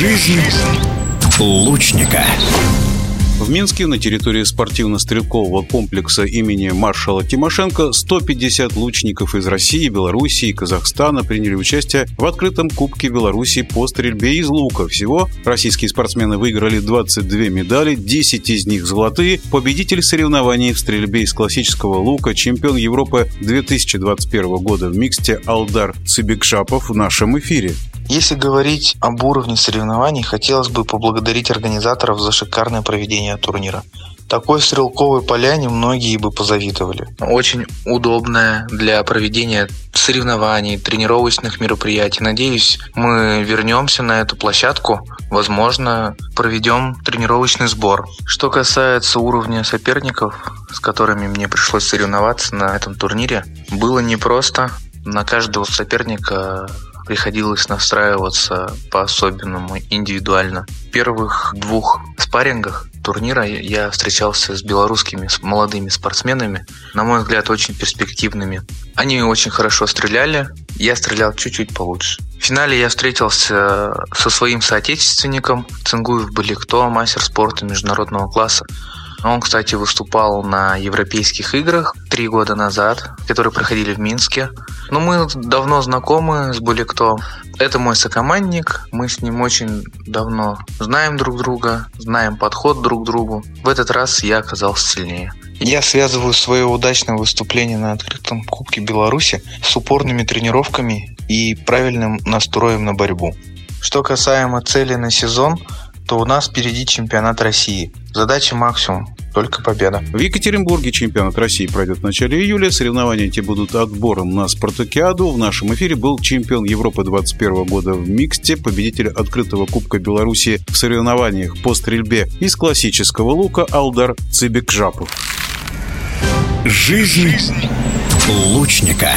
Жизнь лучника. В Минске на территории спортивно-стрелкового комплекса имени маршала Тимошенко 150 лучников из России, Белоруссии и Казахстана приняли участие в открытом Кубке Беларуси по стрельбе из лука. Всего российские спортсмены выиграли 22 медали, 10 из них золотые. Победитель соревнований в стрельбе из классического лука, чемпион Европы 2021 года в миксте Алдар Цибикшапов в нашем эфире. Если говорить об уровне соревнований, хотелось бы поблагодарить организаторов за шикарное проведение турнира. Такой стрелковой поляне многие бы позавидовали. Очень удобная для проведения соревнований, тренировочных мероприятий. Надеюсь, мы вернемся на эту площадку. Возможно, проведем тренировочный сбор. Что касается уровня соперников, с которыми мне пришлось соревноваться на этом турнире, было непросто. На каждого соперника приходилось настраиваться по-особенному, индивидуально. В первых двух спаррингах турнира я встречался с белорусскими с молодыми спортсменами, на мой взгляд, очень перспективными. Они очень хорошо стреляли, я стрелял чуть-чуть получше. В финале я встретился со своим соотечественником Цингуев Баликто, мастер спорта международного класса. Он, кстати, выступал на Европейских играх три года назад, которые проходили в Минске. Но мы давно знакомы с Буликто. Это мой сокомандник, мы с ним очень давно знаем друг друга, знаем подход друг к другу. В этот раз я оказался сильнее. Я связываю свое удачное выступление на открытом Кубке Беларуси с упорными тренировками и правильным настроем на борьбу. Что касаемо цели на сезон, то у нас впереди чемпионат России. Задача максимум только победа. В Екатеринбурге чемпионат России пройдет в начале июля. Соревнования эти будут отбором на спартакиаду. В нашем эфире был чемпион Европы 2021 года в миксте, победитель открытого Кубка Беларуси в соревнованиях по стрельбе из классического лука Алдар Цибекжапов. Жизнь лучника.